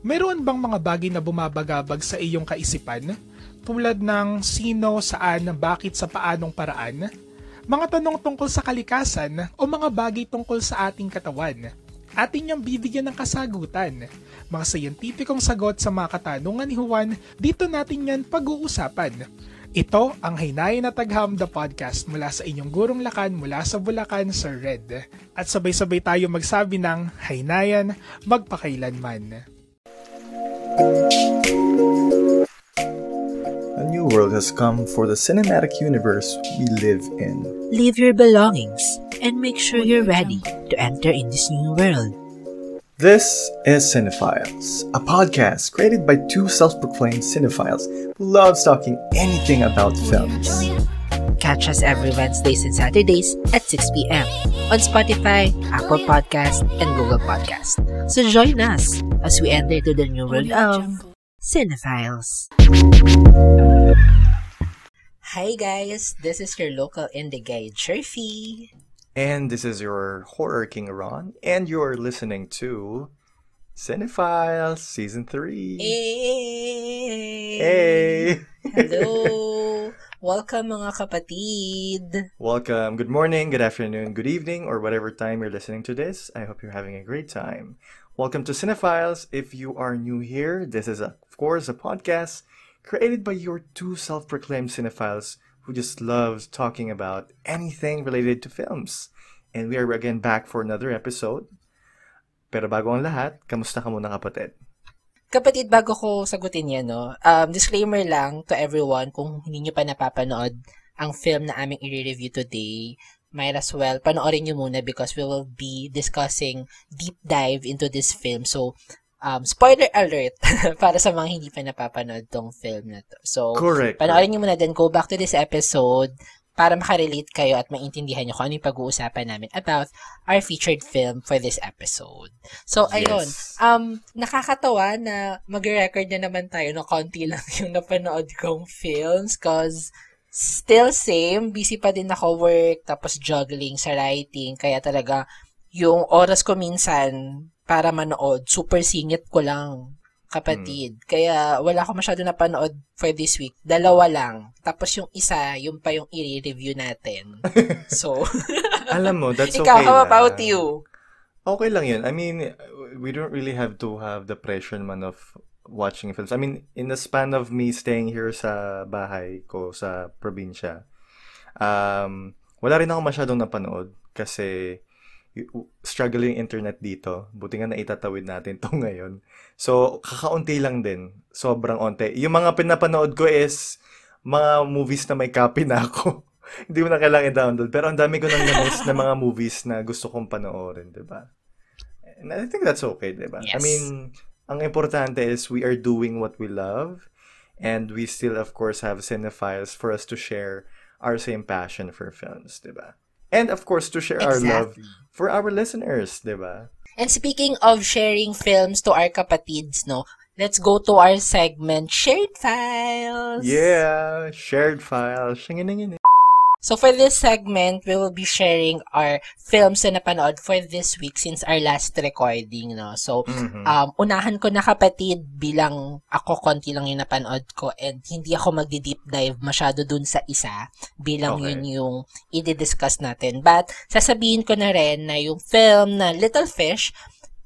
Meron bang mga bagay na bumabagabag sa iyong kaisipan? Tulad ng sino, saan, bakit, sa paanong paraan? Mga tanong tungkol sa kalikasan o mga bagay tungkol sa ating katawan? Atin niyang bibigyan ng kasagutan. Mga sayantipikong sagot sa mga katanungan ni Juan, dito natin yan pag-uusapan. Ito ang Hinay na Tagham the Podcast mula sa inyong gurong lakan mula sa Bulacan, Sir Red. At sabay-sabay tayo magsabi ng Haynayan magpakailanman. A new world has come for the cinematic universe we live in. Leave your belongings and make sure you're ready to enter in this new world. This is Cinephiles, a podcast created by two self-proclaimed cinephiles who love talking anything about films. Catch us every Wednesdays and Saturdays at 6 p.m. on Spotify, Apple Podcast, and Google Podcast. So join us as we enter to the new world of Cinephiles. Hi guys, this is your local indie guide, Churfy. And this is your horror king Ron, and you're listening to Cinephiles Season 3. Hey! Hey! Hello! Welcome mga kapatid! Welcome. Good morning, good afternoon, good evening, or whatever time you're listening to this. I hope you're having a great time. Welcome to Cinephiles. If you are new here, this is, a, of course, a podcast created by your two self proclaimed cinephiles who just loves talking about anything related to films. And we are again back for another episode. Pero bago ang lahat, kamusta ka muna kapatid? Kapatid, bago ko sagutin yan, no, um, disclaimer lang to everyone kung hindi nyo pa napapanood ang film na aming i-review today, might as well panoorin nyo muna because we will be discussing deep dive into this film. So, um, spoiler alert para sa mga hindi pa napapanood tong film na to. So, Correct. panoorin nyo muna then go back to this episode para makarelate kayo at maintindihan nyo kung ano yung pag-uusapan namin about our featured film for this episode. So, ayun. Yes. Um, nakakatawa na mag-record na naman tayo na konti lang yung napanood kong films cause still same, busy pa din ako work, tapos juggling sa writing, kaya talaga yung oras ko minsan para manood, super singit ko lang, kapatid. Kaya wala ako masyado napanood for this week. Dalawa lang. Tapos yung isa, yung pa yung i-review natin. So, Alam mo, that's okay ikaw, how about you? Okay lang yun. I mean, we don't really have to have the pressure naman of watching films. I mean, in the span of me staying here sa bahay ko sa probinsya, um, wala rin ako masyadong napanood kasi struggling internet dito. Buti nga na itatawid natin to ngayon. So, kakaunti lang din. Sobrang onte. Yung mga pinapanood ko is mga movies na may copy na ako. Hindi mo na kailangan i-download. Pero ang dami ko nang na-miss na mga movies na gusto kong panoorin, di ba? And I think that's okay, di ba? I Yes. mean, ang importante is we are doing what we love and we still, of course, have cinephiles for us to share our same passion for films, di ba? And, of course, to share our love Exactly. for our listeners, di ba? And speaking of sharing films to our kapatids, no, let's go to our segment, Shared Files. Yeah! Shared files. So for this segment, we will be sharing our films na napanood for this week since our last recording, no. So, Mhm. um, unahan ko na kapatid bilang ako konti lang yung napanood ko and hindi ako magdi-deep dive masyado dun sa isa bilang Okay. yun yung i-discuss natin. But, sasabihin ko na rin na yung film na Little Fish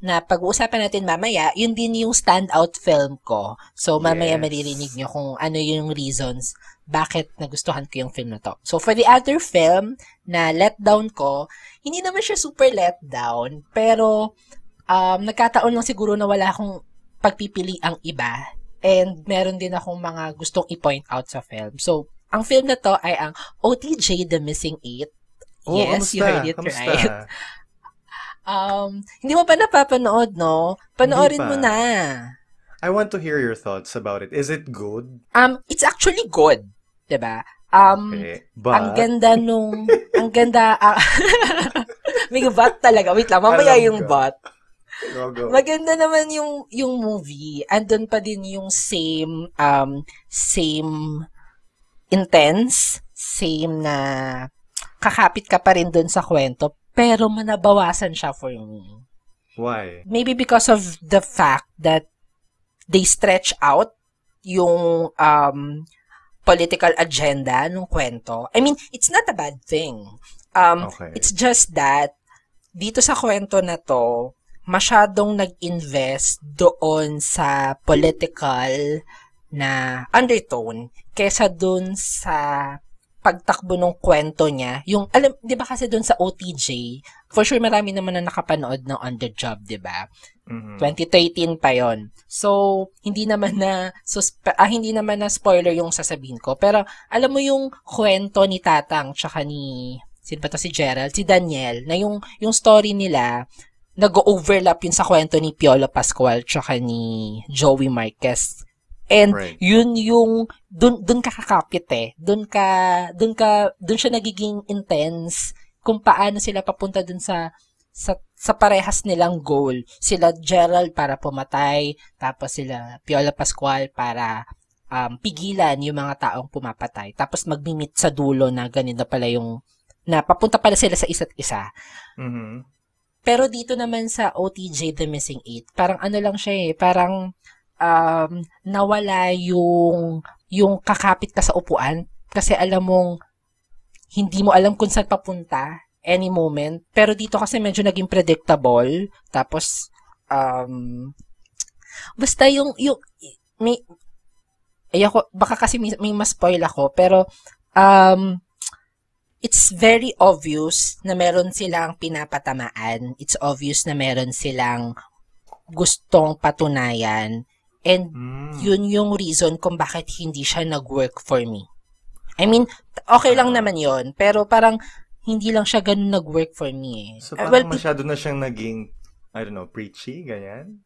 na pag-uusapan natin mamaya, yun din yung standout film ko. So, mamaya Yes. maririnig nyo kung ano yung reasons bakit nagustuhan ko yung film na to. So, for the other film na letdown ko, hindi naman siya super letdown, pero um, nagkataon lang siguro na wala akong pagpipili ang iba. And meron din akong mga gustong i-point out sa film. So, ang film na to ay ang OTJ The Missing Eight. Oh, yes, kamusta? you heard it Kamusta? right. Um, hindi mo pa napapanood, no? Panoorin mo na. I want to hear your thoughts about it. Is it good? Um, it's actually good. 'Di ba? Um, Okay. But, ang ganda nung, ang ganda, ah, may bot talaga. Wait lang, mamaya Alam yung ko. bot. Go, go. Maganda naman yung, yung movie. Andun pa din yung same, um, same intense, same na kakapit ka pa rin dun sa kwento, pero manabawasan siya for me. Why? Maybe because of the fact that they stretch out yung um, political agenda ng kwento. I mean, it's not a bad thing. Um, Okay. It's just that, dito sa kwento na to, masyadong nag-invest doon sa political na undertone kesa doon sa pagtakbo ng kwento niya. Yung, alam, di ba kasi doon sa OTJ, for sure marami naman na nakapanood ng On The Job, di ba? Mhm. 2013 pa yon. So, hindi naman na suspe- ah, hindi naman na spoiler yung sasabihin ko. Pero alam mo yung kwento ni Tatang tsaka ni sino pa to si Gerald, si Daniel, na yung yung story nila nag-overlap yun sa kwento ni Piolo Pascual tsaka ni Joey Marquez. And Right. yun yung dun dun ka kakapit eh. Dun ka dun ka dun siya nagiging intense kung paano sila papunta dun sa sa sa parehas nilang goal. Sila Gerald para pumatay, tapos sila Piola Pascual para um, pigilan yung mga taong pumapatay. Tapos magmimit sa dulo na na pala yung na papunta pala sila sa isa't isa. Mhm. Pero dito naman sa OTJ The Missing Eight, parang ano lang siya eh, parang um, nawala yung yung kakapit ka sa upuan kasi alam mong hindi mo alam kung saan papunta any moment. Pero dito kasi medyo naging predictable. Tapos, um, basta yung, yung, may, ayoko, baka kasi may, may mas spoil ako, pero, um, it's very obvious na meron silang pinapatamaan. It's obvious na meron silang gustong patunayan. And Mm. yun yung reason kung bakit hindi siya nag-work for me. I mean, okay lang naman yon pero parang hindi lang siya ganun nag-work for me eh. So Uh, parang well, masyado na siyang naging, I don't know, preachy, ganyan?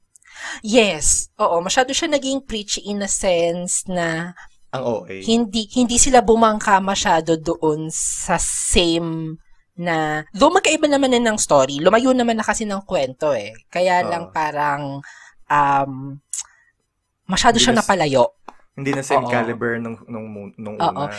yes. Oo, masyado siya naging preachy in a sense na Ang OA. hindi hindi sila bumangka masyado doon sa same na though magkaiba naman na ng story, lumayo naman na kasi ng kwento eh. Kaya Oo. lang parang um masyado Hindi siya na- napalayo. Hindi na same Oo. caliber nung, nung, nung Oo. una.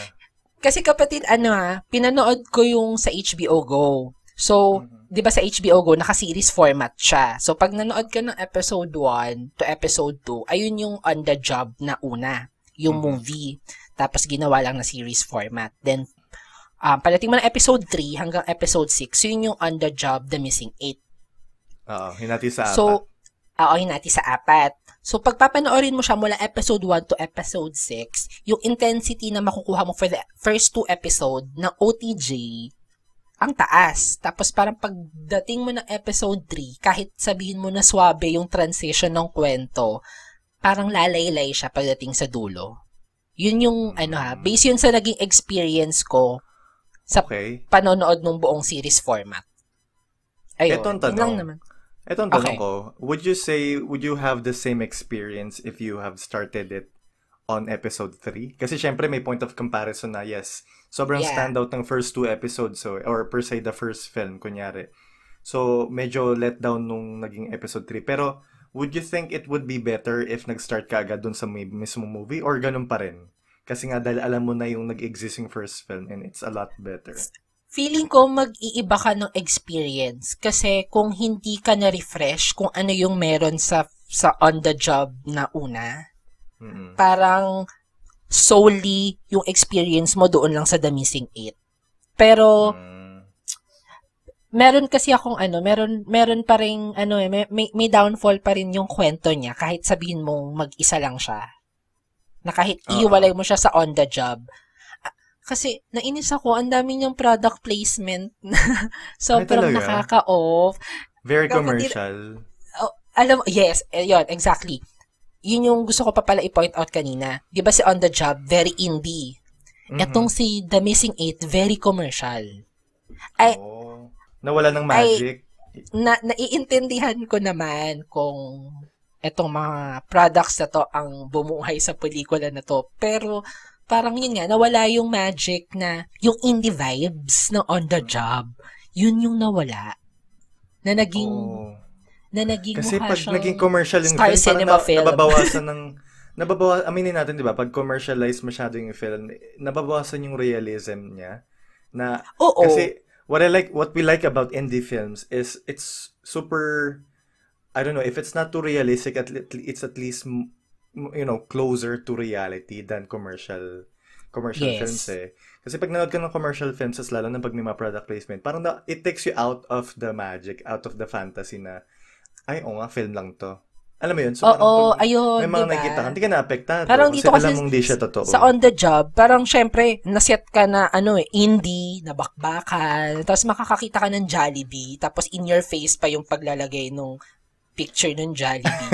Kasi kapatid, ano ah, pinanood ko yung sa HBO Go. So, Mhm. 'di ba sa HBO Go naka-series format siya. So pag nanood ka ng episode 1 to episode 2, ayun yung on the job na una, yung Mhm. movie. Tapos ginawa lang na series format. Then um, palating mo ng episode 3 hanggang episode 6, yun yung on the job, the missing 8. Oo, hinati sa apat. So, oo, hinati sa apat. So, pag papanoorin mo siya mula episode 1 to episode 6, yung intensity na makukuha mo for the first two episode ng OTJ, ang taas. Tapos parang pagdating mo ng episode 3, kahit sabihin mo na swabe yung transition ng kwento, parang lalaylay siya pagdating sa dulo. Yun yung, ano ha, based yun sa naging experience ko sa Okay. panonood ng buong series format. Ayun, Eto ang yun lang tanong. naman. Ito ang tanong Okay. ko. Would you say, would you have the same experience if you have started it on episode 3? Kasi syempre may point of comparison na yes, sobrang Yeah. standout ng first two episodes so, or per se the first film, kunyari. So, medyo let down nung naging episode 3. Pero, would you think it would be better if nag-start ka agad dun sa mismo movie or ganun pa rin? Kasi nga dahil alam mo na yung nag-exist yung first film and it's a lot better. Feeling ko mag-iiba ka ng experience kasi kung hindi ka na-refresh kung ano yung meron sa sa on the job na una, Mm-mm. parang solely yung experience mo doon lang sa The Missing Eight. Pero Mm. meron kasi akong ano, meron meron pa rin ano eh, may, may, downfall pa rin yung kwento niya kahit sabihin mong mag-isa lang siya. Na kahit Oo. iiwalay mo siya sa on the job. Kasi nainis ako, ang dami niyang product placement na sobrang nakaka-off. Very commercial. Oh, alam, yes, eh, yun, exactly. Yun yung gusto ko pa pala i-point out kanina. Di ba si On The Job, very indie. Mhm. Etong si The Missing Eight, very commercial. Ay, Oh. Nawala ng magic. na naiintindihan ko naman kung etong mga products na to ang bumuhay sa pelikula na to. Pero parang yun nga, nawala yung magic na, yung indie vibes ng on the job. Yun yung nawala. Na naging, Oo. na naging Kasi pag siyang naging commercial yung Star film, Cinema na, film. nababawasan ng nababawa aminin natin 'di ba pag commercialize masyado yung film nababawasan yung realism niya na Oo. kasi what I like what we like about indie films is it's super I don't know if it's not too realistic at it's at least you know, closer to reality than commercial commercial Yes. films eh. Kasi pag nanood ka ng commercial films, as lalo na pag may mga product placement, parang na, it takes you out of the magic, out of the fantasy na, ay, oo nga, film lang to. Alam mo yun? So, Oo, pag ayun, may mga diba? nakikita ka, hindi ka na-apektado. Parang dito kasi alam mong di siya totoo. Sa on the job, parang syempre, naset ka na, ano eh, indie, nabakbakan, tapos makakakita ka ng Jollibee, tapos in your face pa yung paglalagay nung picture ng Jollibee.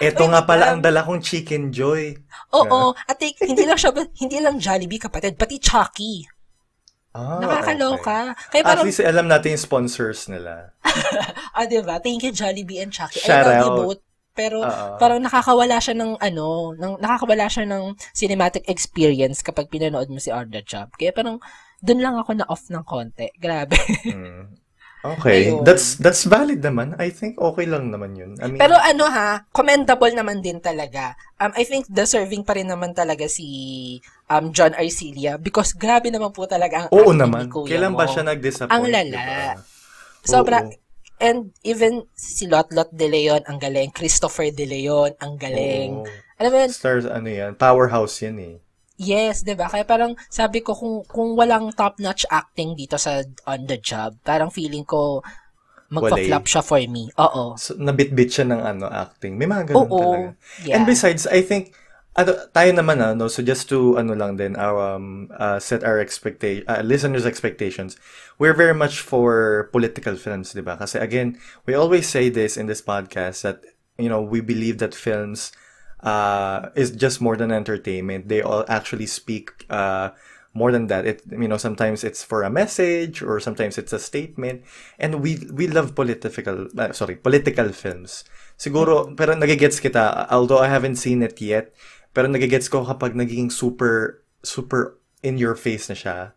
Ito nga pala lang. ang dala kong Chicken Joy. Oo, at hindi lang siya, hindi lang Jollibee kapatid, pati Chucky. Ah, Nakakaloka. okay. Kaya At parang, least alam natin yung sponsors nila. ah, diba? Thank you, Jollibee and Chucky. Shout I love you out. both. Pero Oo. parang nakakawala siya ng ano, ng, nakakawala siya ng cinematic experience kapag pinanood mo si the Job. Kaya parang dun lang ako na off ng konti. Grabe. Mm. Okay, Ayun. that's that's valid naman. I think okay lang naman yun. I mean, Pero ano ha, commendable naman din talaga. Um, I think deserving pa rin naman talaga si um, John Arcilia because grabe naman po talaga ang oo acting ni naman. Kuya Kailan ba mo. siya nag-disappoint? Ang lala. diba? Sobra. Oo. And even si Lotlot De Leon, ang galing. Christopher De Leon, ang galing. Oo. Alam mo yun, Stars, ano yan? Powerhouse yan eh. Yes, 'di ba? Kaya parang sabi ko kung kung walang top-notch acting dito sa on the job, parang feeling ko magpa-flop siya for me. Oo. So, nabit-bit siya ng ano, acting. May mga ganun Oo. talaga. Yeah. And besides, I think, ano, tayo naman, ano, so just to, ano lang din, our, um, uh, set our expectation, uh, listeners' expectations, we're very much for political films, di ba? Kasi again, we always say this in this podcast that, you know, we believe that films uh, is just more than entertainment. They all actually speak uh, more than that. It you know sometimes it's for a message or sometimes it's a statement. And we we love political uh, sorry political films. Siguro pero nagigets kita although I haven't seen it yet. Pero nagigets ko kapag naging super super in your face na siya.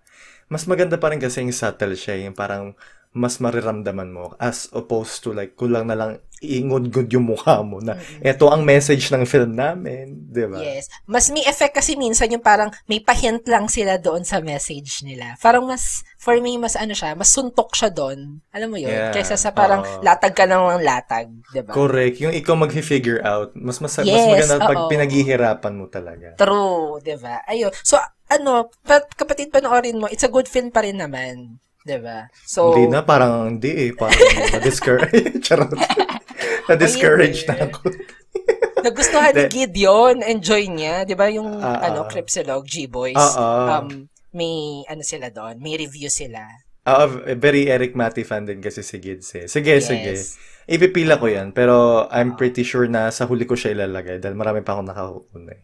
Mas maganda pa rin kasi yung subtle siya, yung parang mas mariramdaman mo as opposed to like kulang na lang ingod-good yung mukha mo na eto ang message ng film namin, di ba? Yes. Mas may effect kasi minsan yung parang may pahint lang sila doon sa message nila. Parang mas, for me, mas ano siya, mas suntok siya doon. Alam mo yun? Yeah. Kaysa sa parang Oo. latag ka ng latag. 'di ba? Correct. Yung ikaw mag-figure out, mas mas, mas Yes, maganda pag oo. pinaghihirapan mo talaga. True, 'di ba? Ayun. So ano, pa, kapatid panoorin mo, it's a good film pa rin naman, 'di ba? So hindi na, parang hindi eh. Parang na-discourage. Charot. na-discourage na ako. nagustuhan ni. Gideon, enjoy niya, 'di ba? Yung Ah, ano. Cripsilog G-Boys. Ah, ah. Um may ano sila doon, may review sila. Ah, very Eric Mati fan din kasi si Gids eh. Sige, Yes. sige. Ipipila ko yan. Pero I'm pretty sure na sa huli ko siya ilalagay dahil marami pa akong nakakuuna eh.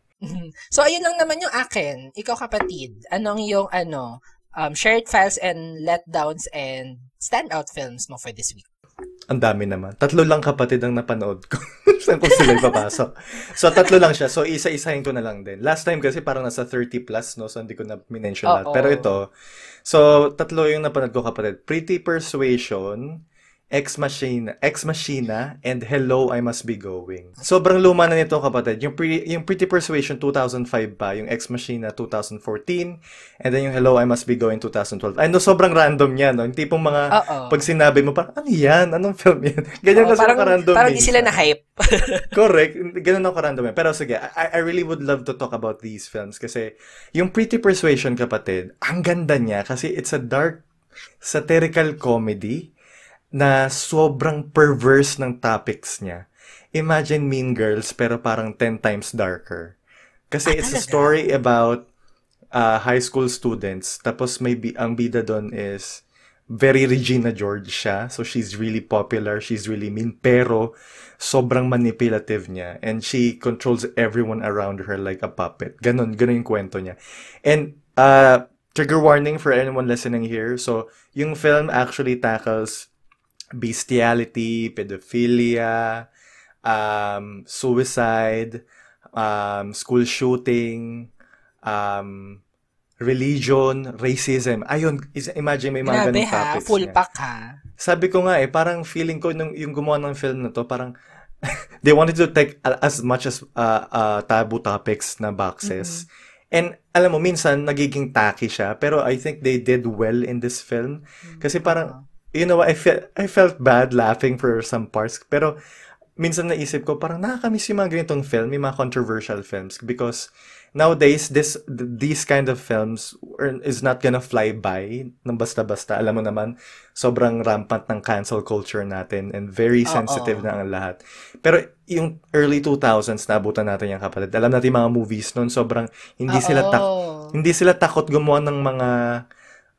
So, ayun lang naman yung akin. Ikaw, kapatid. Anong yung, ano, um, shared files and letdowns and standout films mo for this week? Ang dami naman. Tatlo lang kapatid ang napanood ko. Saan ko sila ipapasok. So, tatlo lang siya. So, isa-isahin ko na lang din. Last time kasi parang nasa 30 plus, no? So, hindi ko na minention lahat. Pero ito, so, tatlo yung napanood ko kapatid. Pretty Persuasion, Ex Machina, Ex Machina, and Hello, I Must Be Going. Sobrang luma na nito kapatid. Yung, pre, yung Pretty Persuasion 2005 pa, yung Ex Machina 2014, and then yung Hello, I Must Be Going 2012. Ay, no, sobrang random yan, no? Yung tipong mga, Oo. pag sinabi mo, parang, ano yan? Anong film yan? Ganyan Oo, kasi parang, ka-random. parang di sila na-hype. Correct. Ganun ako random yan. Pero sige, I, I really would love to talk about these films kasi yung Pretty Persuasion, kapatid, ang ganda niya kasi it's a dark satirical comedy na sobrang perverse ng topics niya. Imagine Mean Girls pero parang 10 times darker. Kasi Ah, it's a story about uh, high school students. Tapos may bi- ang bida doon is very Regina George siya. So she's really popular, she's really mean, pero sobrang manipulative niya. And she controls everyone around her like a puppet. Ganon, ganon yung kwento niya. And uh, trigger warning for anyone listening here. So yung film actually tackles bestiality, pedophilia, um, suicide, um, school shooting, um, religion, racism. Ayun, is- imagine may mga Grabe ganong ha, topics full niya. pack ha. Sabi ko nga eh, parang feeling ko nung yung gumawa ng film na to, parang they wanted to take as much as uh, uh, taboo topics na boxes. And alam mo, minsan nagiging tacky siya, pero I think they did well in this film. Kasi parang, you know, I felt I felt bad laughing for some parts, pero minsan naisip ko, parang nakakamiss yung mga ganitong film, yung mga controversial films. Because nowadays, this these kind of films is not gonna fly by ng basta-basta. Alam mo naman, sobrang rampant ng cancel culture natin and very sensitive Oo. na ang lahat. Pero yung early 2000s, naabutan natin yung kapatid. Alam natin mga movies noon, sobrang hindi sila tak hindi sila takot gumawa ng mga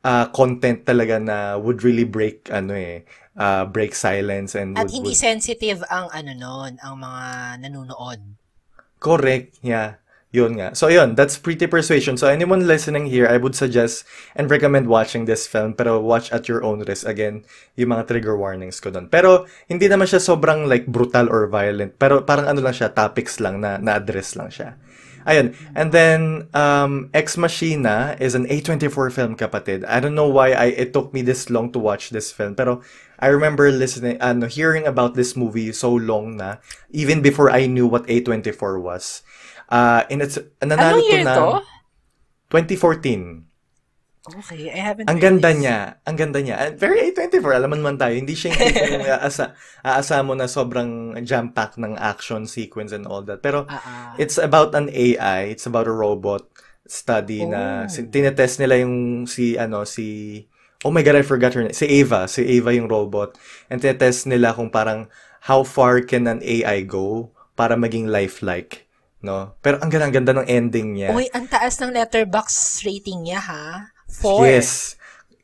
ah, content talaga na would really break ano eh ah, break silence and At would, hindi would sensitive ang ano nun, ang mga nanonood. correct yeah. Yun nga. So yun that's pretty persuasion. So anyone listening here I would suggest and recommend watching this film pero watch at your own risk. Again yung mga trigger warnings ko doon pero hindi naman siya sobrang like brutal or violent. Pero parang ano lang siya topics lang na na-address lang siya Ayun. And then, um, Ex Machina is an A24 film, kapatid. I don't know why I it took me this long to watch this film. Pero I remember listening, ano, hearing about this movie so long na, even before I knew what A24 was. Uh, and it's, nanalo Anong year to ng to? 2014. Okay, I haven't Ang ganda realized. niya. Ang ganda niya. And very A24, alam mo naman tayo. Hindi siya yung tipong aasa, aasa mo na sobrang jam-packed ng action sequence and all that. Pero, ah. It's about an AI. It's about a robot study na Oh. si- tinetest nila yung si ano si Oh my God, I forgot her name. Si Ava. Si Ava yung robot. And tinetest nila kung parang how far can an AI go para maging lifelike. No? Pero ang ganda-ganda ng ending niya. Uy, ang taas ng letterbox rating niya, ha? Four. Yes.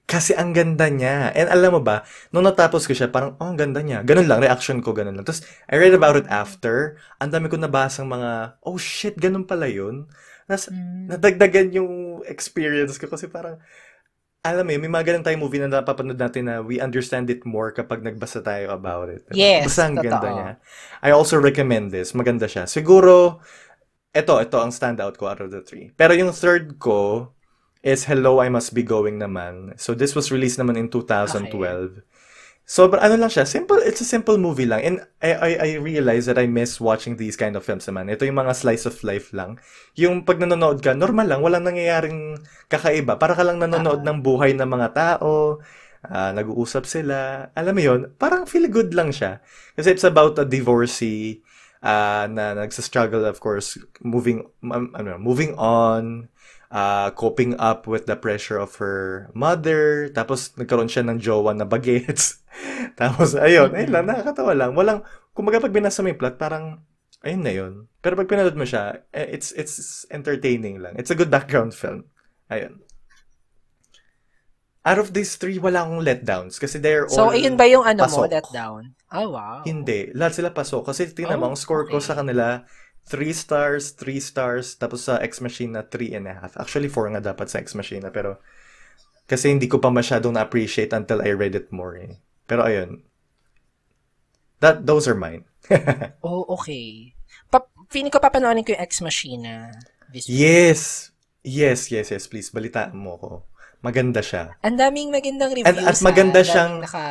Kasi ang ganda niya. And alam mo ba, nung natapos ko siya, parang, oh, ang ganda niya. Ganun lang, reaction ko, ganun lang. Tapos, I read about it after. Ang dami ko nabasang mga, oh shit, ganun pala yun. Tapos, Mm. nadagdagan yung experience ko kasi parang, alam mo yun, may mga ganun tayong movie na napapanood natin na we understand it more kapag nagbasa tayo about it. Diba? Yes, Basta ang ganda totoo. niya. I also recommend this. Maganda siya. Siguro, eto, ito ang standout ko out of the three. Pero yung third ko is Hello, I Must Be Going naman. So this was released naman in 2012. So, but ano lang siya, simple, it's a simple movie lang. And I, I, I realize that I miss watching these kind of films naman. Ito yung mga slice of life lang. Yung pag nanonood ka, normal lang, walang nangyayaring kakaiba. Para ka lang nanonood ng buhay ng mga tao, ah, nag-uusap sila. Alam mo yun, parang feel good lang siya. Kasi it's about a divorcee ah, na nagsa-struggle, of course, moving, um, ano, moving on, uh, coping up with the pressure of her mother. Tapos, nagkaroon siya ng jowa na bagets. Tapos, ayun, ayun lang, nakakatawa lang. Walang, kumbaga pag binasa mo yung plot, parang, ayun na yun. Pero pag pinanood mo siya, eh, it's, it's entertaining lang. It's a good background film. Ayun. Out of these three, wala akong letdowns. Kasi they're So, all ayun ba yung ano mo, pasok. let down? Oh, wow. Hindi. Lahat sila pasok. Kasi tingnan mo, Oh, ang score ko okay. sa kanila, 3 stars, 3 stars, tapos sa Ex Machina, 3 and a half. Actually, 4 nga dapat sa Ex Machina, pero kasi hindi ko pa masyadong na-appreciate until I read it more eh. Pero ayun. That, those are mine. Oh, okay. Pa feeling ko papanoorin ko yung Ex Machina. This week. yes! Yes, yes, yes. Please, balitaan mo ko. Maganda siya. Ang daming magandang reviews. At- at maganda Daming siyang- Naka,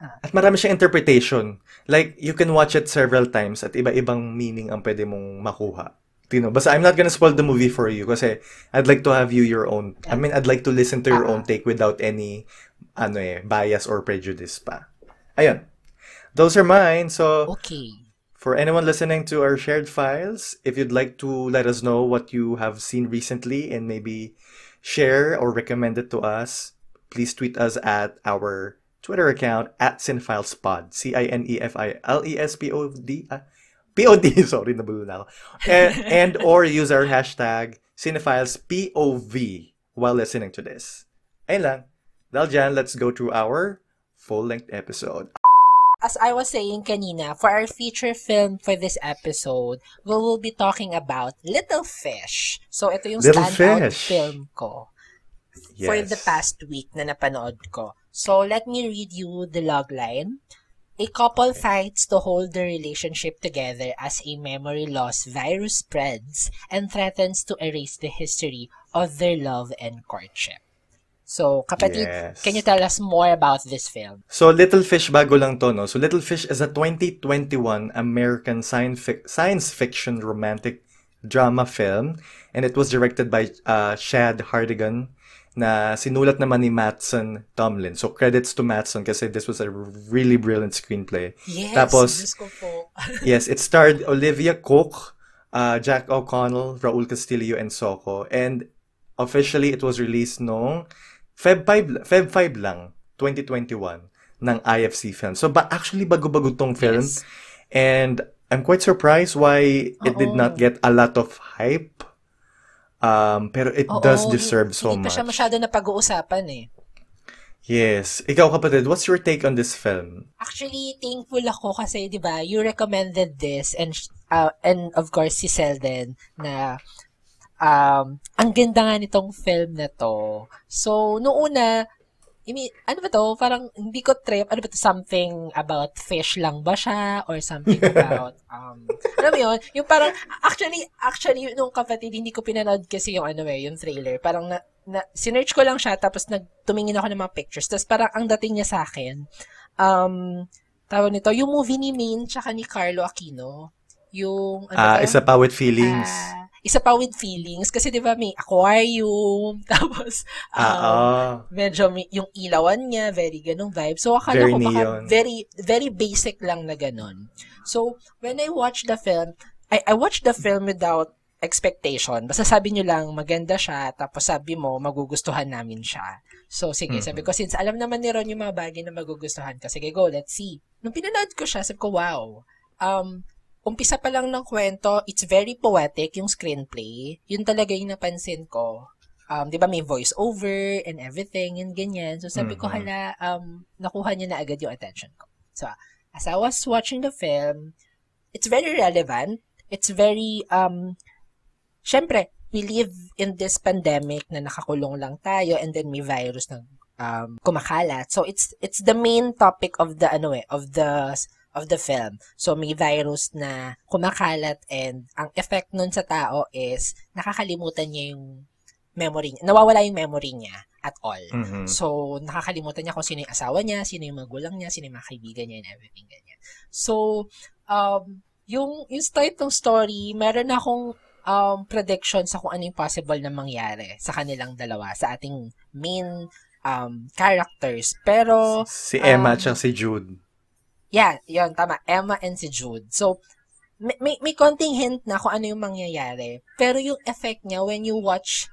At marami siyang interpretation. Like, you can watch it several times at iba-ibang meaning ang pwede mong makuha. You know, basta I'm not gonna spoil the movie for you kasi I'd like to have you your own, I mean, I'd like to listen to your own take without any, ano eh, bias or prejudice pa. Ayun. Those are mine. So, okay. for anyone listening to our shared files, if you'd like to let us know what you have seen recently and maybe share or recommend it to us, please tweet us at our Twitter account at CinefilesPod. C-I-N-E-F-I-L-E-S-P-O-D. P-O-D, sorry, na ako. And, and or use our hashtag CinefilesPOV while listening to this. Ayun lang. Dahil dyan, let's go to our full-length episode. As I was saying kanina, for our feature film for this episode, we will be talking about Little Fish. So, ito yung Little standout Fish. film ko for the past week na napanood ko. So, let me read you the logline. A couple fights to hold their relationship together as a memory loss virus spreads and threatens to erase the history of their love and courtship. So, kapatid, Yes. can you tell us more about this film? So, Little Fish, bago lang to, no? So, Little Fish is a 2021 American science, fic- science fiction romantic drama film. And it was directed by uh, Shad Hardigan na sinulat naman ni Matson Tomlin. So credits to Matson kasi this was a really brilliant screenplay. Yes, Tapos, yes, it starred Olivia Cook, uh, Jack O'Connell, Raul Castillo, and Soko. And officially, it was released noong Feb 5, Feb 5 lang, 2021, ng IFC film. So, ba actually, bago-bago tong film. Yes. And I'm quite surprised why it did not get a lot of hype. Um, pero it Oo, does deserve so hindi pa much. siya masyado na pag-uusapan eh. Yes. Ikaw kapatid, what's your take on this film? Actually, thankful ako kasi, di ba, you recommended this and uh, and of course si Selden na um, ang ganda nga nitong film na to. So, noong una, I mean, ano ba to? Parang hindi ko trip. Ano ba to? Something about fish lang ba siya? Or something about, um, alam mo yun? Yung parang, actually, actually, nung kapatid, hindi ko pinanood kasi yung ano eh, yung trailer. Parang na, na, sinearch ko lang siya, tapos nagtumingin ako ng mga pictures. Tapos parang ang dating niya sa akin, um, tawag nito, yung movie ni Min tsaka ni Carlo Aquino, yung, ano Ah, to? isa pa with feelings. Ah, isa pa with feelings. Kasi di ba may aquarium, tapos um, Ah, oh. medyo may, yung ilawan niya, very ganong vibe. So, akala Very ko baka neon. very, very basic lang na ganon. So, when I watched the film, I, I watched the film without expectation. Basta sabi nyo lang, maganda siya, tapos sabi mo, magugustuhan namin siya. So, sige, Mhm. sabi ko, since alam naman ni Ron yung mga bagay na magugustuhan ko, sige, go, let's see. Nung pinanood ko siya, sabi ko, wow. Um, umpisa pa lang ng kwento, it's very poetic yung screenplay. Yun talaga yung napansin ko. Um, 'di ba may voice over and everything and ganyan. So sabi ko Mhm. hala um nakuha niya na agad yung attention ko. So as I was watching the film, it's very relevant. It's very um syempre we live in this pandemic na nakakulong lang tayo and then may virus na um, kumakalat. So it's it's the main topic of the ano eh, of the of the film. So may virus na kumakalat and ang effect nun sa tao is nakakalimutan niya yung memory niya. Nawawala yung memory niya at all. Mhm. So, nakakalimutan niya kung sino yung asawa niya, sino yung magulang niya, sino yung mga kaibigan niya, and everything ganyan. So, um, yung, yung start ng story, meron akong um, prediction sa kung ano yung possible na mangyari sa kanilang dalawa, sa ating main um, characters. Pero, Si Emma um, at si Jude. Yeah, yon tama. Emma and si Jude. So, may, may, may konting hint na kung ano yung mangyayari. Pero yung effect niya when you watch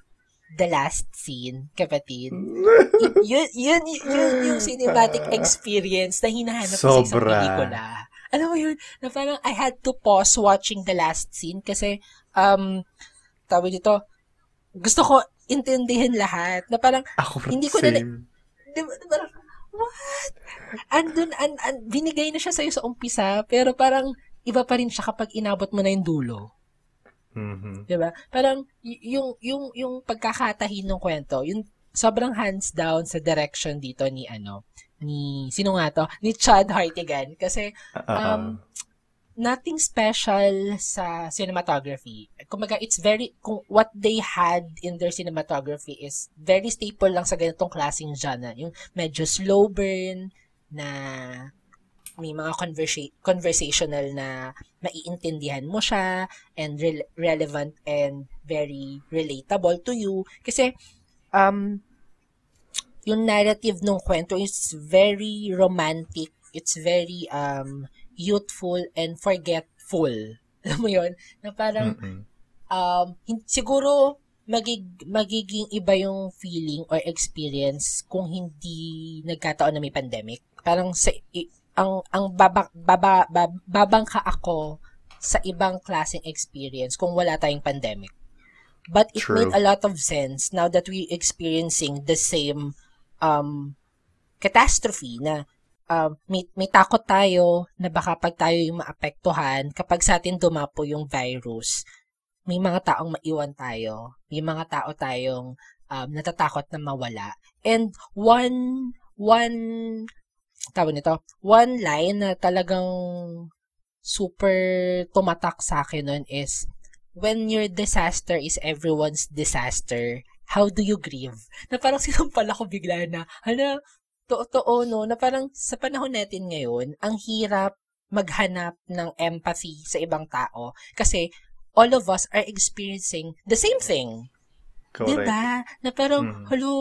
the last scene, kapatid, y- yun, yun, yun, yung cinematic experience na hinahanap ko sa isang pelikula. Alam mo yun, na parang I had to pause watching the last scene kasi, um, tawag dito, gusto ko intindihin lahat. Na parang, Ako Hindi ko na- di ba, parang, what? Andun, an, an, binigay na siya sa'yo sa umpisa, pero parang iba pa rin siya kapag inabot mo na yung dulo. Mhm. 'Di ba? Parang y- yung yung yung pagkakatahin ng kwento, yung sobrang hands down sa direction dito ni ano, ni sino nga to? Ni Chad Hartigan kasi Ah, Um, nothing special sa cinematography. Kumbaga, it's very, kung what they had in their cinematography is very staple lang sa ganitong klaseng genre. Yung medyo slow burn, na may mga conversa- conversational na maiintindihan mo siya and rel- relevant and very relatable to you. Kasi, um, yung narrative ng kwento is very romantic. It's very, um, youthful and forgetful. Alam mo yon Na parang, um, siguro, magig, magiging iba yung feeling or experience kung hindi nagkataon na may pandemic. Parang sa, i- ang, ang baba, baba, bab- babangka ako sa ibang klaseng experience kung wala tayong pandemic. But it True. made a lot of sense now that we experiencing the same um, catastrophe na um, may, may takot tayo na baka pag tayo yung maapektuhan, kapag sa atin dumapo yung virus, may mga taong maiwan tayo. May mga tao tayong um, natatakot na mawala. And one, one, tawag nito, one line na talagang super tumatak sa akin nun is, when your disaster is everyone's disaster, how do you grieve? Na parang sinampal ako bigla na, hala, totoo no, na parang sa panahon natin ngayon, ang hirap maghanap ng empathy sa ibang tao kasi all of us are experiencing the same thing. Correct. Diba? Na parang, Mhm. hello,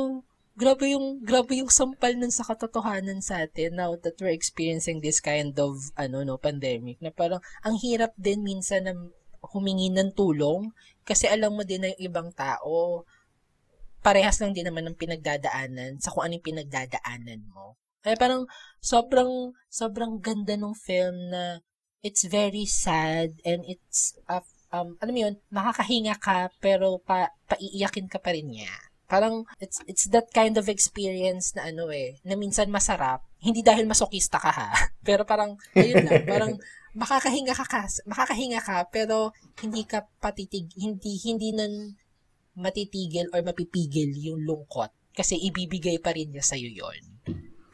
grabe yung, grabe yung sampal nun sa katotohanan sa atin now that we're experiencing this kind of, ano, no, pandemic. Na parang, ang hirap din minsan na humingi ng tulong kasi alam mo din na yung ibang tao, parehas lang din naman ng pinagdadaanan sa kung anong pinagdadaanan mo. Kaya parang, sobrang, sobrang ganda ng film na it's very sad and it's, uh, um, ano mo yun, makakahinga ka pero pa, paiiyakin ka pa rin niya. Parang, it's, it's that kind of experience na ano eh, na minsan masarap, hindi dahil masokista ka ha, pero parang, ayun lang, parang, makakahinga ka, ka makakahinga ka, pero hindi ka patitig, hindi, hindi nun matitigil or mapipigil yung lungkot kasi ibibigay pa rin niya sa'yo yon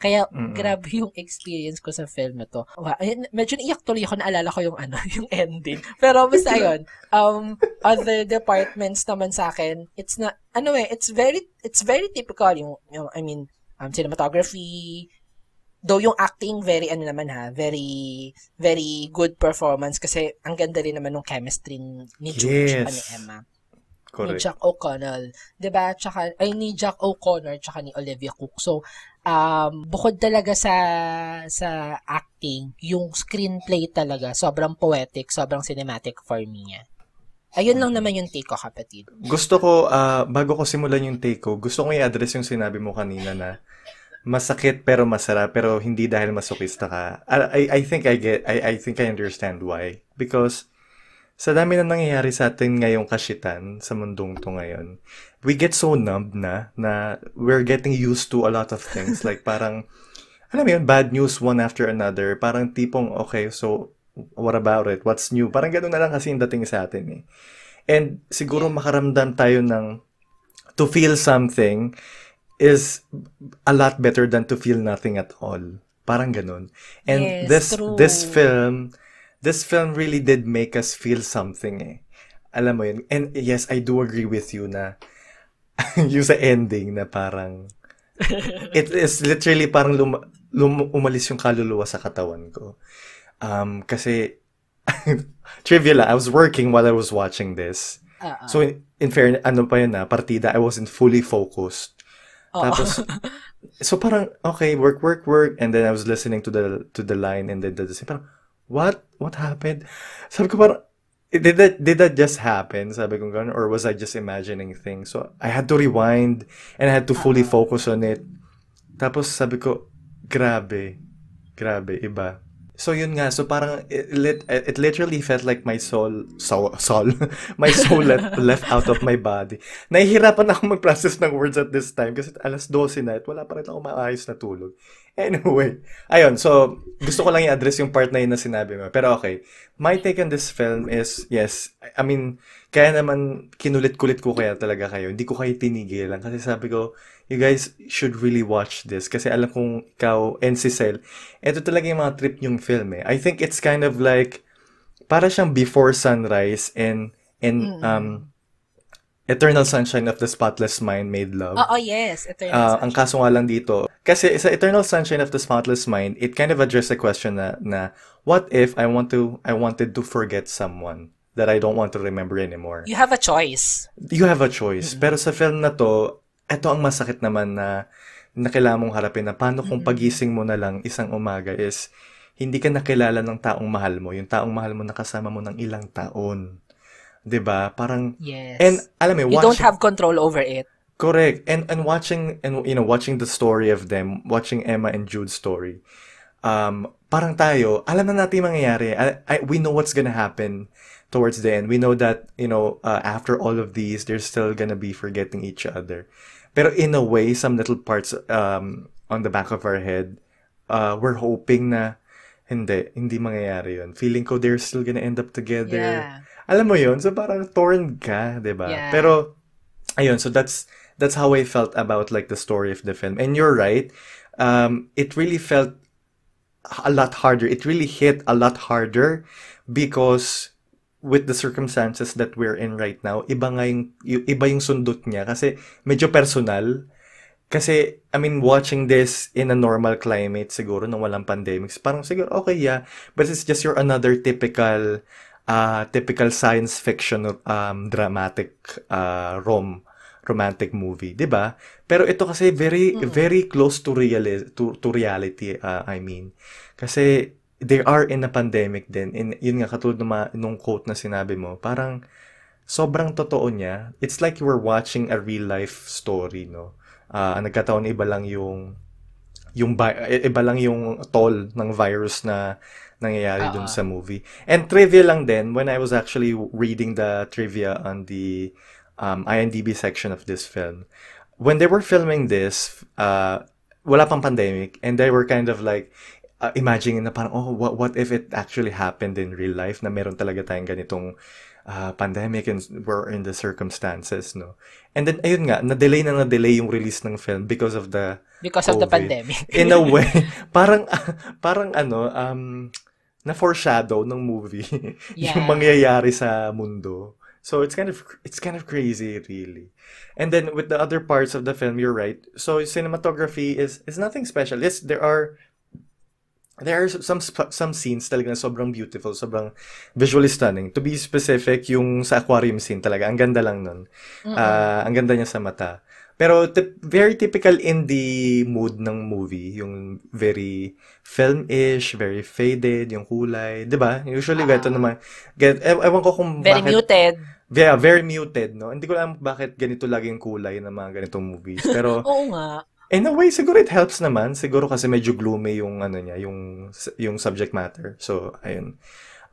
kaya, Mm-mm. grabe yung experience ko sa film na to. Wow, ayun, medyo naiyak tuloy ako, naalala ko yung ano, yung ending. Pero basta yun, um, other departments naman sa akin, it's not, ano eh, it's very, it's very typical yung, yung I mean, um, cinematography, though yung acting, very, ano naman ha, very, very good performance kasi ang ganda rin naman ng chemistry ni Jude Yes. tsaka ni Emma ni Correct. Jack O'Connell. 'Di ba? Tsaka ay ni Jack O'Connor tsaka ni Olivia Cook. So, um bukod talaga sa sa acting, yung screenplay talaga sobrang poetic, sobrang cinematic for me. niya. Ayun lang naman yung take ko, kapatid. Gusto ko, ah, bago ko simulan yung take ko, gusto ko i-address yung sinabi mo kanina na masakit pero masarap pero hindi dahil masokista ka. I, I, I think I get, I, I think I understand why. Because sa dami na nangyayari sa atin ngayong kashitan sa mundong to ngayon, we get so numb na na we're getting used to a lot of things. like parang, alam mo yun, bad news one after another. Parang tipong, okay, so what about it? What's new? Parang ganun na lang kasi yung dating sa atin eh. And siguro makaramdam tayo ng to feel something is a lot better than to feel nothing at all. Parang ganun. And Yes, this true. this film this film really did make us feel something eh. Alam mo yun. And yes, I do agree with you na yung sa ending na parang it is literally parang lum, lum- umalis yung kaluluwa sa katawan ko. Um, kasi trivia I was working while I was watching this. Ah. So in, in fairness, ano pa yun na, partida, I wasn't fully focused. Oo. Tapos, so parang, okay, work, work, work, and then I was listening to the to the line, and then the, the parang, what? What happened? Sabi ko parang, did that, did that just happen? Sabi ko gano'n, or was I just imagining things? So, I had to rewind, and I had to fully focus on it. Tapos sabi ko, grabe, grabe, iba. So yun nga, so parang it, lit- it literally felt like my soul, soul, soul, my soul left, left out of my body. Nahihirapan ako mag-process ng words at this time kasi alas 12 na at wala pa rin ako maayos na tulog. Anyway, ayun, so gusto ko lang i-address yung part na yun na sinabi mo. Pero okay, my take on this film is, yes, I mean, kaya naman kinulit-kulit ko kaya talaga kayo. Hindi ko kayo tinigilan kasi sabi ko, you guys should really watch this kasi alam kong ikaw and si Cel, ito talaga yung mga trip yung film eh. I think it's kind of like, para siyang Before Sunrise and, and, um, Eternal Sunshine of the Spotless Mind Made Love. Oo, yes. Eternal Sunshine. ang kaso nga lang dito, kasi sa Eternal Sunshine of the Spotless Mind, it kind of addressed the question na, na what if I want to I wanted to forget someone that I don't want to remember anymore? You have a choice. You have a choice. Pero sa film na to, ito ang masakit naman na na kailangan mong harapin na paano kung pagising mo na lang isang umaga is hindi ka nakilala ng taong mahal mo, yung taong mahal mo nakasama mo ng ilang taon. 'Di ba? Parang Yes. and alam mo, you don't watching- have control over it. Correct. And and watching and you know watching the story of them, watching Emma and Jude's story. Um parang tayo, alam na natin yung mangyayari. I, I, we know what's gonna happen towards the end. We know that, you know, uh, after all of these, they're still gonna be forgetting each other. Pero in a way, some little parts um on the back of our head, uh we're hoping na hindi, hindi mangyayari yun. Feeling ko they're still gonna end up together. Yeah. Alam mo yun? So parang torn ka, 'di ba? Yeah. Pero ayun, so that's that's how I felt about like the story of the film. And you're right. Um it really felt a lot harder. It really hit a lot harder because with the circumstances that we're in right now, iba nga yung, iba yung sundot niya kasi medyo personal. Kasi, I mean, watching this in a normal climate, siguro, nung walang pandemics, parang siguro, okay, yeah. But it's just your another typical, uh, typical science fiction, um, dramatic, uh, rom, romantic movie, 'di ba? Pero ito kasi very Mm. very close to reali- to, to reality, uh, I mean. Kasi they are in a pandemic din. In yun nga katulad ng mga- nung quote na sinabi mo, parang sobrang totoo niya. It's like you were watching a real life story, no? Ah, ang nagkataon iba lang yung yung iba lang yung toll ng virus na nangyayari dun Oo. sa movie. And trivia lang din, when I was actually reading the trivia on the um, IMDb section of this film, when they were filming this, uh, wala pang pandemic, and they were kind of like, uh, imagining na parang, oh, what, what if it actually happened in real life na meron talaga tayong ganitong uh, pandemic and we're in the circumstances, no? And then, ayun nga, na-delay na na-delay yung release ng film because of the Because of the COVID. pandemic. in a way, parang, parang ano, um, na-foreshadow ng movie Yeah. yung mangyayari sa mundo. So it's kind of it's kind of crazy really. And then with the other parts of the film, you're right. So cinematography is is nothing special. Yes, there are there are some some scenes talaga na sobrang beautiful, sobrang visually stunning. To be specific, yung sa aquarium scene talaga, ang ganda lang nun. Ah, ang ganda niya sa mata. Pero tip- very typical indie mood ng movie, yung very film-ish, very faded, yung kulay, 'di ba? Usually Ah. ganito naman. Get, ew- ewan ko kung Very bakit muted. Yeah, very muted, no? Hindi ko alam bakit ganito lagi yung kulay ng mga ganitong movies. Pero Oo nga. in a way, siguro it helps naman. Siguro kasi medyo gloomy yung ano niya, yung yung subject matter. So, ayun.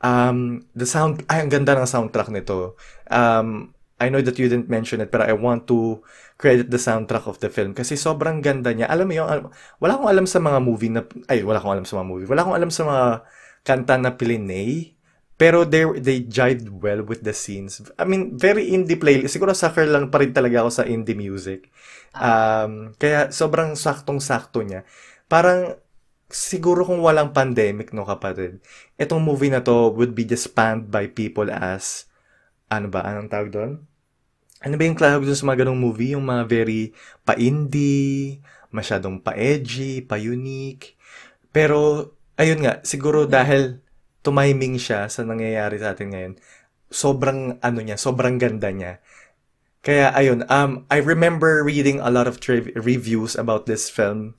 Um, the sound, ay, ang ganda ng soundtrack nito. Um, I know that you didn't mention it, but I want to credit the soundtrack of the film kasi sobrang ganda niya. Alam mo yung, al- wala akong alam sa mga movie na, ay, wala akong alam sa mga movie. Wala akong alam sa mga kanta na Pilinay. Pero they they jived well with the scenes. I mean, very indie playlist. Siguro sucker lang pa rin talaga ako sa indie music. Um, kaya sobrang saktong-sakto niya. Parang siguro kung walang pandemic, no kapatid, itong movie na to would be just panned by people as, ano ba, anong tawag doon? Ano ba yung tawag doon sa mga ganong movie? Yung mga very pa-indie, masyadong pa-edgy, pa-unique. Pero, ayun nga, siguro dahil tumiming siya sa nangyayari sa atin ngayon, sobrang ano niya, sobrang ganda niya. Kaya ayun, um, I remember reading a lot of triv- reviews about this film.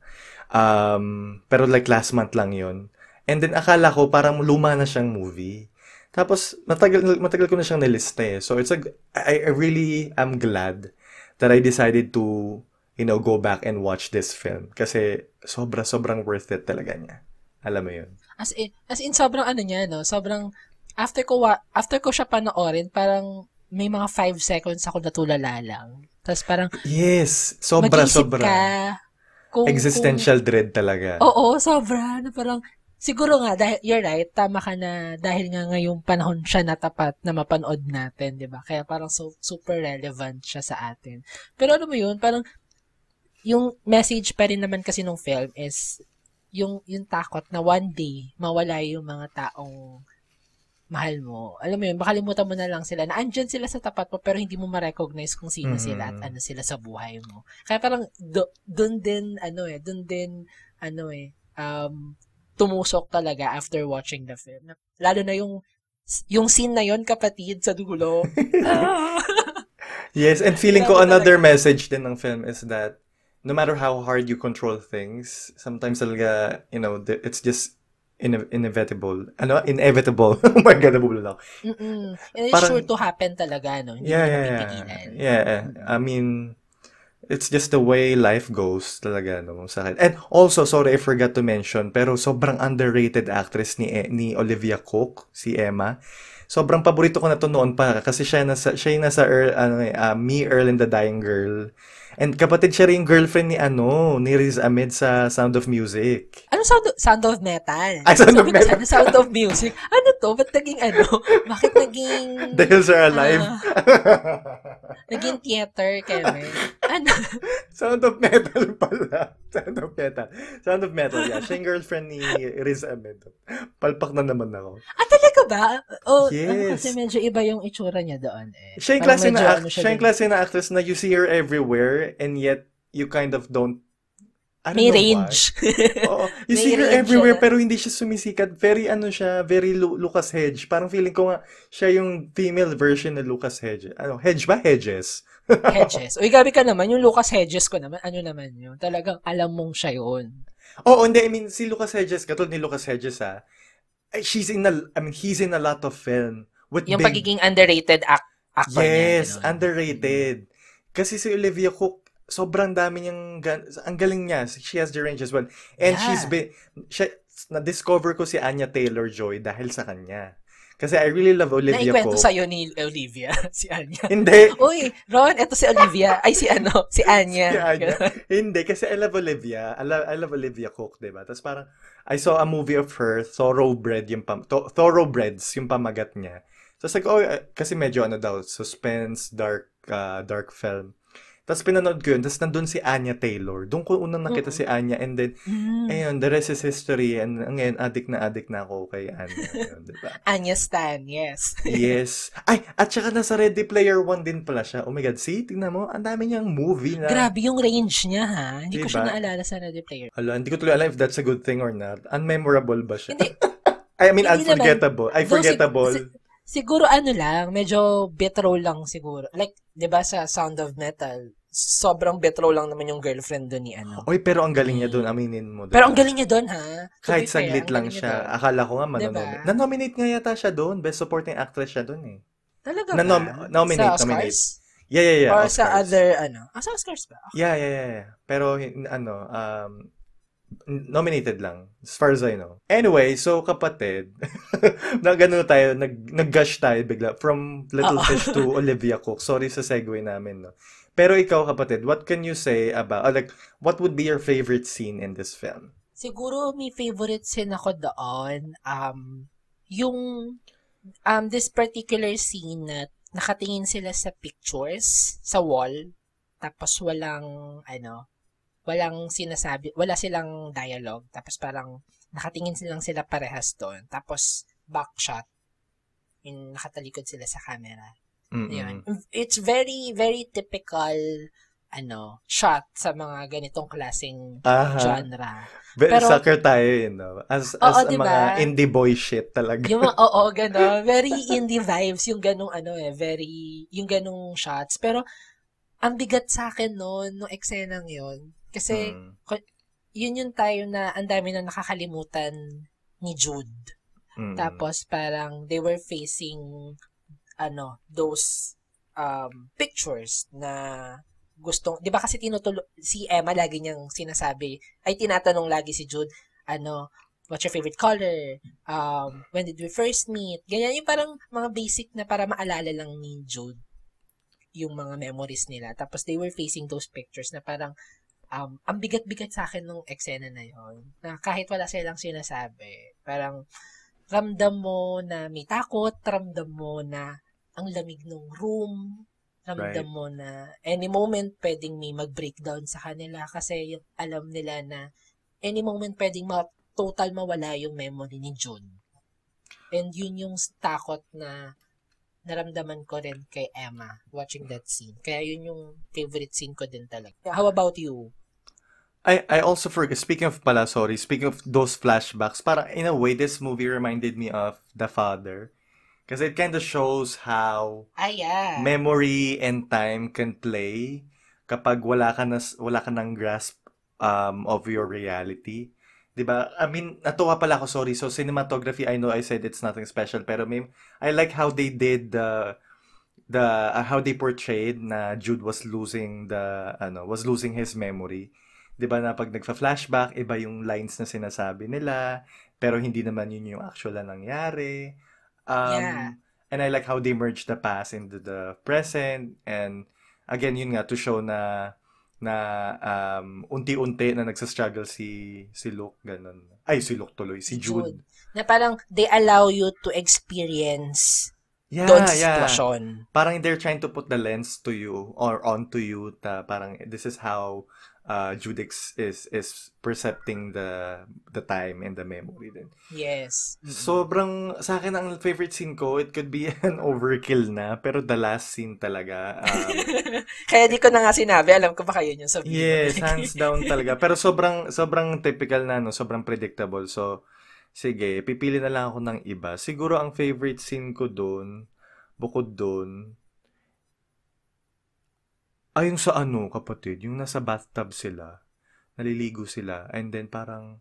Um, pero like last month lang yon. And then akala ko parang luma na siyang movie. Tapos matagal matagal ko na siyang nilista eh. So it's a I, I really am glad that I decided to you know go back and watch this film kasi sobra sobrang worth it talaga niya. Alam mo 'yun. As in, as in sobrang ano niya, no? Sobrang, after ko, wa- after ko siya panoorin, parang may mga 5 seconds ako natulala lang. Tapos parang, Yes, sobra sobra. ka. Kung, Existential dread talaga. Kung, oo, sobra. Na parang, siguro nga, dahil, you're right, tama ka na, dahil nga ngayong panahon siya natapat na mapanood natin, di ba? Kaya parang so, super relevant siya sa atin. Pero ano mo yun, parang, yung message pa rin naman kasi nung film is, yung, yung takot na one day, mawala yung mga taong mahal mo. Alam mo yun, makalimutan mo na lang sila na andyan sila sa tapat mo pero hindi mo ma-recognize kung sino sila at Mhm. ano sila sa buhay mo. Kaya parang do, doon din ano eh, doon din ano eh um tumusok talaga after watching the film. Lalo na yung yung scene na yon kapatid sa dulo. Yes, and feeling ko another message din ng film is that no matter how hard you control things, sometimes talaga, you know, it's just ine- inevitable. Ano? Inevitable. oh my God, nabubulol ako. Mm-mm. It's Parang- sure to happen talaga, no? Hindi Yeah, yeah, yeah. Yeah, I mean, it's just the way life goes talaga, no, sa akin. And also, sorry, I forgot to mention, pero sobrang underrated actress ni, E- ni Olivia Cook, si Emma. Sobrang paborito ko na to noon pa kasi siya nasa siya yung nasa Earl, ano eh, ah, Me Earl and the Dying Girl. And kapatid siya rin yung girlfriend ni ano, ni Riz Ahmed sa Sound of Music. Ano sound of, sound of metal? Ay, Sound of Sabi Metal. sana, sound of music. Ano to? Ba't naging ano? Bakit naging... The Hills Are Alive. naging theater, Kevin? Ano? Sound of Metal pala. Sound of Metal. Sound of Metal, yeah. Siya yung girlfriend ni Riz Ahmed. Palpak na naman ako. Ah, talaga ba? Oh, Yes. kasi medyo iba yung itsura niya doon eh. Siya yung klase na, act- ano siya yung din. klase na actress na you see her everywhere and yet you kind of don't I don't May know range. why. Oo. You May see her everywhere siya. pero hindi siya sumisikat. Very ano siya, very Lu- Lucas Hedge. Parang feeling ko nga siya yung female version ng Lucas Hedge. Ano, Hedge ba? Hedges. Hedges. Uy, gabi ka naman. Yung Lucas Hedges ko naman, ano naman yun? Talagang alam mong siya yun. Oo, hindi. I mean, si Lucas Hedges, katulad ni Lucas Hedges ha, ay, she's in a, I mean, he's in a lot of film. With Yung big, pagiging underrated act actor niya. Yes, ganun. underrated. Kasi si Olivia Cook, sobrang dami niyang, gan- ang galing niya. She has the range as well. And Yeah. she's been, siya, na-discover ko si Anya Taylor-Joy dahil sa kanya. Kasi I really love Olivia Naikwento Cook. sa'yo ni Olivia, si Anya. Hindi. Uy, Ron, eto si Olivia. Ay, si ano, si Anya. Si Anya. Hindi, kasi I love Olivia. I love, I love Olivia Cook, di ba? Tapos parang, I saw a movie of her, Thoroughbred, yung pam, to, Thoroughbreds, yung pamagat niya. Tapos like, oh, kasi medyo ano daw, suspense, dark, uh, dark film. Tapos pinanood ko yun, tapos nandun si Anya Taylor. Doon ko unang nakita si Anya, and then, Mm. ayun, the rest is history, and ngayon, addict na addict na ako kay Anya. Yun, di ba? Anya Stan, yes. Yes. Ay, at saka nasa Ready Player One din pala siya. Oh my God, see, tingnan mo, ang dami niyang movie na. Grabe yung range niya, ha? Hindi ko siya Diba? naalala sa Ready Player. Hala, hindi ko tuloy alam if that's a good thing or not. Unmemorable ba siya? Hindi. I mean, Hindi naman. unforgettable. Though, sig- forgettable. si- siguro ano lang, medyo betro lang siguro. Like, di ba sa Sound of Metal, sobrang betro lang naman yung girlfriend doon ni ano. Oy, pero ang galing niya doon, aminin mo. Pero diba? ang galing niya doon, ha? To Kahit fair, saglit ang lang siya. doon. Akala ko nga manonominate. Diba? Na-nominate nga yata siya doon. Best supporting actress siya doon eh. Talaga ba? nom- nominate, sa nominate. Oscars? Yeah, yeah, yeah. Or sa Oscars. other, ano? Ah, sa Oscars ba? Yeah, yeah, yeah. yeah. Pero, ano, um, nominated lang. As far as I know. Anyway, so kapatid, na ganun tayo, nag, nag-gush tayo bigla from Little Oo. Fish to Olivia Cook. Sorry sa segue namin, no? Pero ikaw, kapatid, what can you say about, or like, what would be your favorite scene in this film? Siguro may favorite scene ako doon. Um, yung um, this particular scene na nakatingin sila sa pictures sa wall tapos walang ano walang sinasabi wala silang dialogue tapos parang nakatingin silang sila parehas doon tapos back shot yung nakatalikod sila sa camera Mm-mm. yun it's very very typical ano shot sa mga ganitong klaseng Aha. genre Very Pero- sucker tayo yun, no? As, Oo, as diba? mga indie boy shit talaga. Yung mga, oo, gano'n. Very indie vibes, yung ganong ano eh, very, yung ganong shots. Pero, ang bigat sa akin noon, nung eksenang yun. Kasi, Mm. yun yung tayo na, ang dami na nakakalimutan ni Jude. Mm. Tapos, parang, they were facing, ano, those, um, pictures na gustong, di ba kasi tinutulo, si Emma lagi niyang sinasabi, ay tinatanong lagi si Jude, ano, what's your favorite color? Um, when did we first meet? Ganyan yung parang mga basic na para maalala lang ni Jude yung mga memories nila. Tapos they were facing those pictures na parang um, ang bigat-bigat sa akin nung eksena na yon na kahit wala silang sinasabi, parang ramdam mo na may takot, ramdam mo na ang lamig ng room, ramdam Right. mo na any moment pwedeng may mag-breakdown sa kanila kasi yung alam nila na any moment pwedeng ma- total mawala yung memory ni June. And yun yung takot na naramdaman ko rin kay Emma watching that scene. Kaya yun yung favorite scene ko din talaga. How about you? I, I also forgot, speaking of pala, sorry, speaking of those flashbacks, parang in a way, this movie reminded me of The Father. Because it kind of shows how Ah, yeah. memory and time can play kapag wala ka na wala ka ng grasp um, of your reality. 'Di ba? I mean, natuwa pala ako, sorry. So cinematography, I know I said it's nothing special, pero may I like how they did the the uh, how they portrayed na Jude was losing the ano, was losing his memory. 'Di ba na pag nagfa-flashback, iba yung lines na sinasabi nila, pero hindi naman yun yung actual na nangyari. Um, Yeah. And I like how they merge the past into the present and again yun nga to show na na um, unti-unti na nagsa-struggle si si Luke ganun. Ay si Luke tuloy, si Jude. Na parang they allow you to experience Yeah, doon sa yeah. sitwasyon. Parang they're trying to put the lens to you or onto you ta parang this is how uh, Judix is is percepting the the time and the memory din. Yes. Mm-mm. Sobrang, sa akin ang favorite scene ko, it could be an overkill na, pero the last scene talaga, um, Kaya di ko na nga sinabi, alam ko baka yun yung sabihin. yes, hands down talaga. Pero sobrang, sobrang typical na, no? sobrang predictable. So, sige, pipili na lang ako ng iba. Siguro ang favorite scene ko doon, bukod doon, ay yung sa ano, kapatid, yung nasa bathtub sila, naliligo sila, and then parang,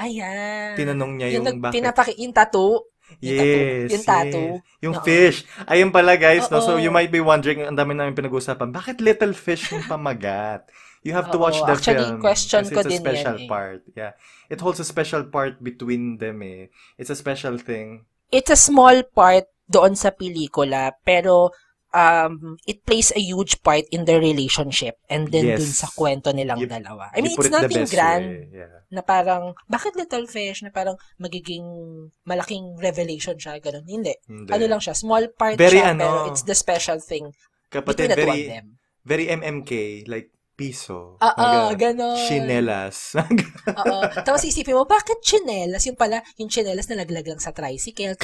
Ayan. tinanong niya yung, yung, bakit pinapaki, yung tattoo. Yung tattoo. Yes, Yung tattoo. yes. Yung Oo. fish. Ayun pala guys, no? So you might be wondering, ang dami namin pinag-usapan, bakit little fish yung pamagat? You have to Oo. watch the Actually, film. question ko it's a din yan special eh. part. Yeah. It holds a special part between them eh. It's a special thing. It's a small part doon sa pelikula, pero um, it plays a huge part in their relationship and then Yes. dun sa kwento nilang You- dalawa. I mean, it's nothing grand way. Yeah. na parang, bakit little fish? Na parang magiging malaking revelation siya, ganun. Hindi. Hindi. Ano lang siya, small part Very siya, ano, pero it's the special thing between Kapatid, the two of very, them. very MMK, like piso. Oo, Mga ganon. Chinelas. Oo. Tapos isipin mo, bakit chinelas? Yung pala, yung chinelas na laglag lang sa tricycle.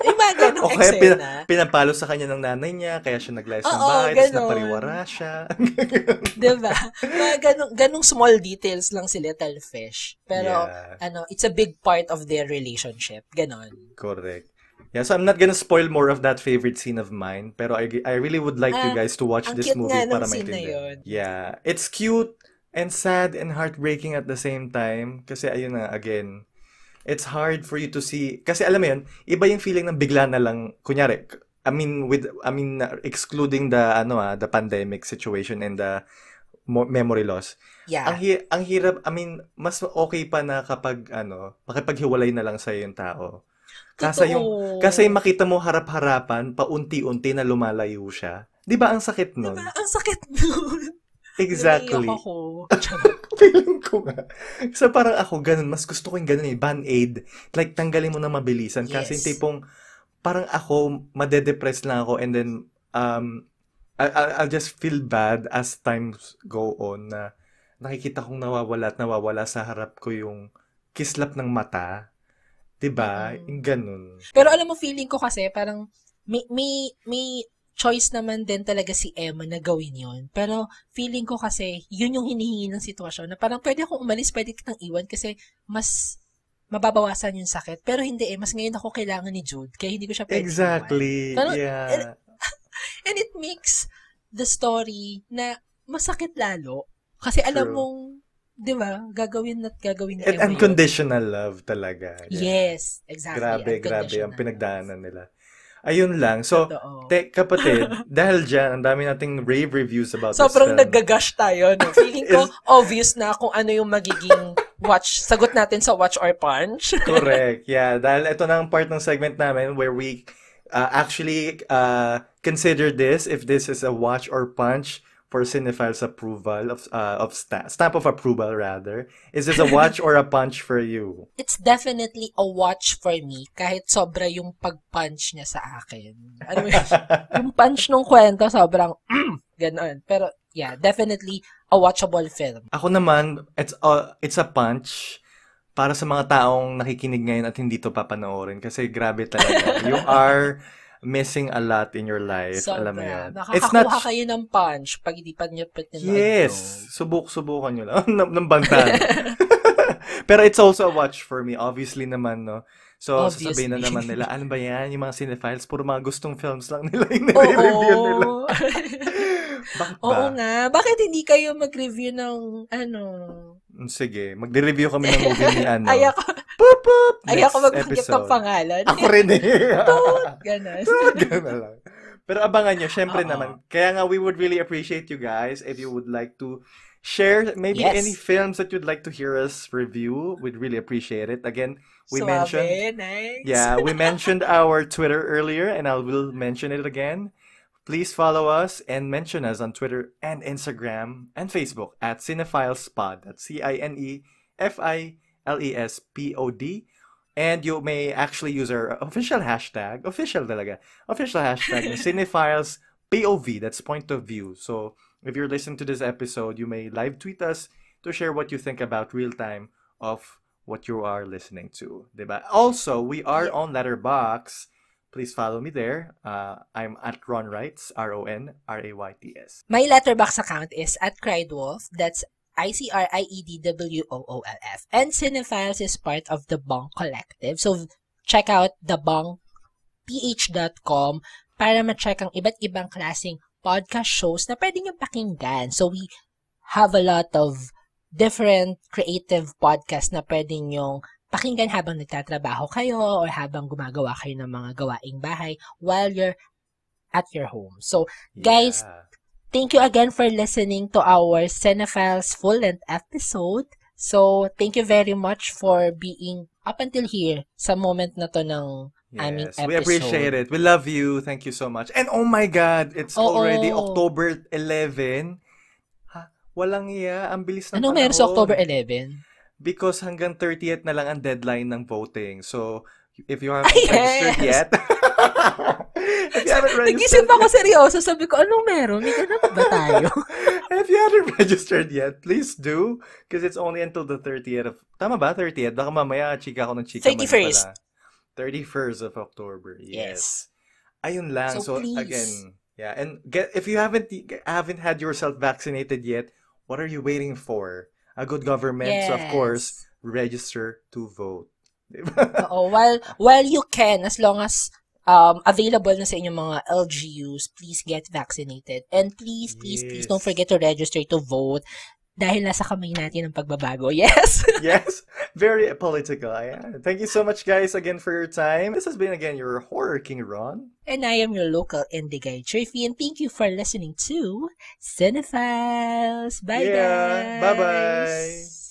yung mga ganong o kaya pina, pinapalo sa kanya ng nanay niya, kaya siya naglayas ng bahay, tapos napariwara siya. Diba? Mga ganong, ganong small details lang si Little Fish. Pero, Yeah. ano, it's a big part of their relationship. Ganon. Correct. Yeah, so I'm not gonna spoil more of that favorite scene of mine, pero I, I really would like you Ah, guys to watch this movie para maintindihan. Yeah, it's cute and sad and heartbreaking at the same time kasi ayun na again, it's hard for you to see kasi alam mo yun, iba yung feeling ng bigla na lang kunyari I mean with I mean excluding the ano ah, the pandemic situation and the mo- memory loss. Yeah. Ang hi- ang hirap, I mean, mas okay pa na kapag ano, makipaghiwalay na lang sa yung tao. Kasi yung kasi makita mo harap-harapan, paunti-unti na lumalayo siya. 'Di ba ang sakit nun? Diba? Ang sakit nun. Exactly. Ako. Feeling ko nga. So parang ako ganun, mas gusto ko yung ganun eh, band-aid. Like tanggalin mo na mabilisan kasi Yes. yung tipong parang ako madedepress lang ako and then um I, I- I'll just feel bad as times go on na nakikita kong nawawala at nawawala sa harap ko yung kislap ng mata. 'Di ba? Mm. Yung ganun. Pero alam mo, feeling ko kasi, parang, may, may, may choice naman din talaga si Emma na gawin yon Pero feeling ko kasi, yun yung hinihingi ng sitwasyon na parang pwede akong umalis, pwede kitang iwan kasi mas mababawasan yung sakit. Pero hindi eh, mas ngayon ako kailangan ni Jude, kaya hindi ko siya pwede iwan. Exactly. Parang- yeah. And it makes the story na masakit lalo. Kasi alam True. mong, di ba, gagawin at gagawin ni And unconditional love talaga. Yeah. Yes, exactly. Grabe, grabe ang pinagdaanan nila. Ayun lang. So, Totoo. te, kapatid, dahil dyan, ang dami nating rave reviews about Sobrang this film. naggagash tayo, no? Feeling ko, Is- obvious na kung ano yung magiging watch, sagot natin sa watch or punch. Correct. Yeah, dahil ito na ang part ng segment namin where we uh, actually uh, consider this if this is a watch or punch for Cinephile's approval of uh, of sta- stamp of approval rather. Is this a watch or a punch for you? It's definitely a watch for me, kahit sobra yung pag-punch niya sa akin. Ano yung punch nung kwento, sobrang, ganon. Pero, yeah, definitely a watchable film. Ako naman, it's a, it's a punch para sa mga taong nakikinig ngayon at hindi to papanoorin kasi grabe talaga. you are missing a lot in your life. Sobra. Alam mo yan. Nakakakuha kayo ng punch pag hindi pa niyo pa nanood Yes. to. Subuk-subukan nyo lang. ng, ng bantan. Pero it's also a watch for me. Obviously naman, no? So, Obviously. sasabihin na naman nila, ano ba yan? Yung mga cinephiles, puro mga gustong films lang nila yung nire-review nila. Oo. Bakit ba? Oo nga. Bakit hindi kayo mag-review ng, ano, Sige, magde-review kami ng movie ni ano. ay ako, Poop, poop! ay Next ako mag-banggit ng pangalan. Ako rin eh. Toot! Ganun na lang. Pero abangan nyo, syempre Oo. naman. Kaya nga, we would really appreciate you guys if you would like to share maybe Yes. any films that you'd like to hear us review. We'd really appreciate it. Again, we Suabe, mentioned nice. yeah, we mentioned our Twitter earlier and I will mention it again. Please follow us and mention us on Twitter and Instagram and Facebook at CinephilesPod. That's C I N E F I L E S P O D. And you may actually use our official hashtag, official talaga, official hashtag, Cinephiles POV, that's point of view. So if you're listening to this episode, you may live tweet us to share what you think about real time of what you are listening to. Diba? Also, we are on Letterbox. Please follow me there. Uh, I'm at Ron Wrights, R-O-N-R-A-Y-T-S. My letterbox account is at Criedwolf. That's I-C-R-I-E-D-W-O-O-L-F. And Cinephiles is part of the Bong Collective. So, check out the bongph.com para ma-check ang iba't ibang klaseng podcast shows na pwede nyo pakinggan. So, we have a lot of different creative podcasts na pwede nyong pakinggan habang nagtatrabaho kayo or habang gumagawa kayo ng mga gawaing bahay while you're at your home. So, guys, Yeah. thank you again for listening to our Cinephiles full-length episode. So, thank you very much for being up until here sa moment na to ng aming Yes, episode. we appreciate it. We love you. Thank you so much. And oh my God, it's Oo. already October 11. Ha? Walang iya. Ang bilis ng Anong meron sa. October 11? Because hanggang 30th na lang ang deadline ng voting. So, if you haven't Ay, registered yes! yet, if you haven't Nag-isip registered ako seryoso. Sabi ko, anong meron? May ganun ba tayo? if you haven't registered yet, please do. Because it's only until the 30th of... Tama ba? 30th? Baka mamaya chika ako ng chika. man 31st. pala. 31st of October. Yes. Yes. Ayun lang. So, So, please. again, yeah. And get if you haven't haven't had yourself vaccinated yet, what are you waiting for? A good government. So, of course, register to vote. Oo, while, while you can, as long as um, available na sa inyong mga LGUs, please get vaccinated. And please, please, please don't Yes. forget to register to vote dahil nasa kamay natin ang pagbabago. Yes! yes, very political. Yeah. Thank you so much, guys, again for your time. This has been again your horror king, Ron. and I am your local indie guy, Triffy, and thank you for listening to Cinephiles. Bye, yeah. guys! Bye bye.